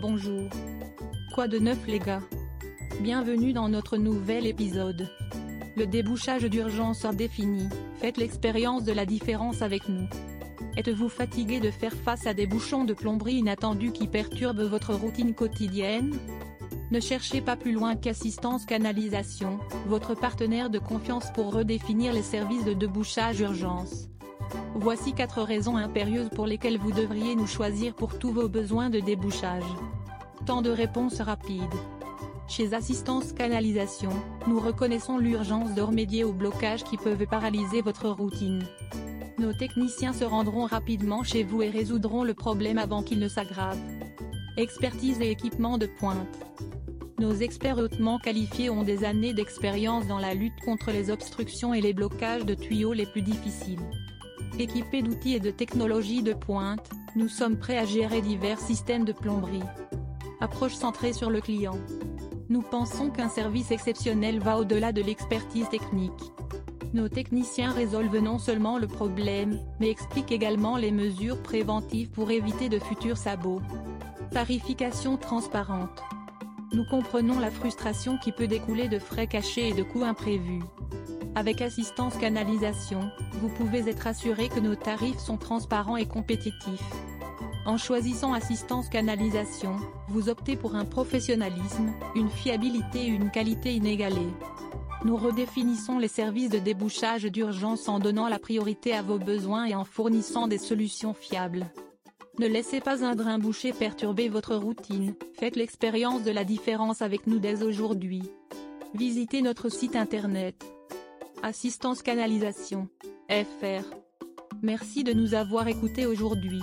bonjour. Quoi de neuf les gars? Bienvenue dans notre nouvel épisode. Le débouchage d'urgence défini, faites l'expérience de la différence avec nous. Êtes-vous fatigué de faire face à des bouchons de plomberie inattendus qui perturbent votre routine quotidienne? Ne cherchez pas plus loin qu'Assistance Canalisation, votre partenaire de confiance pour redéfinir les services de débouchage urgence. Voici 4 raisons impérieuses pour lesquelles vous devriez nous choisir pour tous vos besoins de débouchage. Temps de réponse rapide. Chez Assistance Canalisation, nous reconnaissons l'urgence de remédier aux blocages qui peuvent paralyser votre routine. Nos techniciens se rendront rapidement chez vous et résoudront le problème avant qu'il ne s'aggrave. Expertise et équipement de pointe. Nos experts hautement qualifiés ont des années d'expérience dans la lutte contre les obstructions et les blocages de tuyaux les plus difficiles. Équipés d'outils et de technologies de pointe, nous sommes prêts à gérer divers systèmes de plomberie. Approche centrée sur le client. Nous pensons qu'un service exceptionnel va au-delà de l'expertise technique. Nos techniciens résolvent non seulement le problème, mais expliquent également les mesures préventives pour éviter de futurs sabots. Tarification transparente. Nous comprenons la frustration qui peut découler de frais cachés et de coûts imprévus. Avec assistance canalisation, vous pouvez être assuré que nos tarifs sont transparents et compétitifs. En choisissant assistance canalisation, vous optez pour un professionnalisme, une fiabilité et une qualité inégalée. Nous redéfinissons les services de débouchage d'urgence en donnant la priorité à vos besoins et en fournissant des solutions fiables. Ne laissez pas un drain bouché perturber votre routine, faites l'expérience de la différence avec nous dès aujourd'hui. Visitez notre site internet Assistance Canalisation. FR. Merci de nous avoir écoutés aujourd'hui.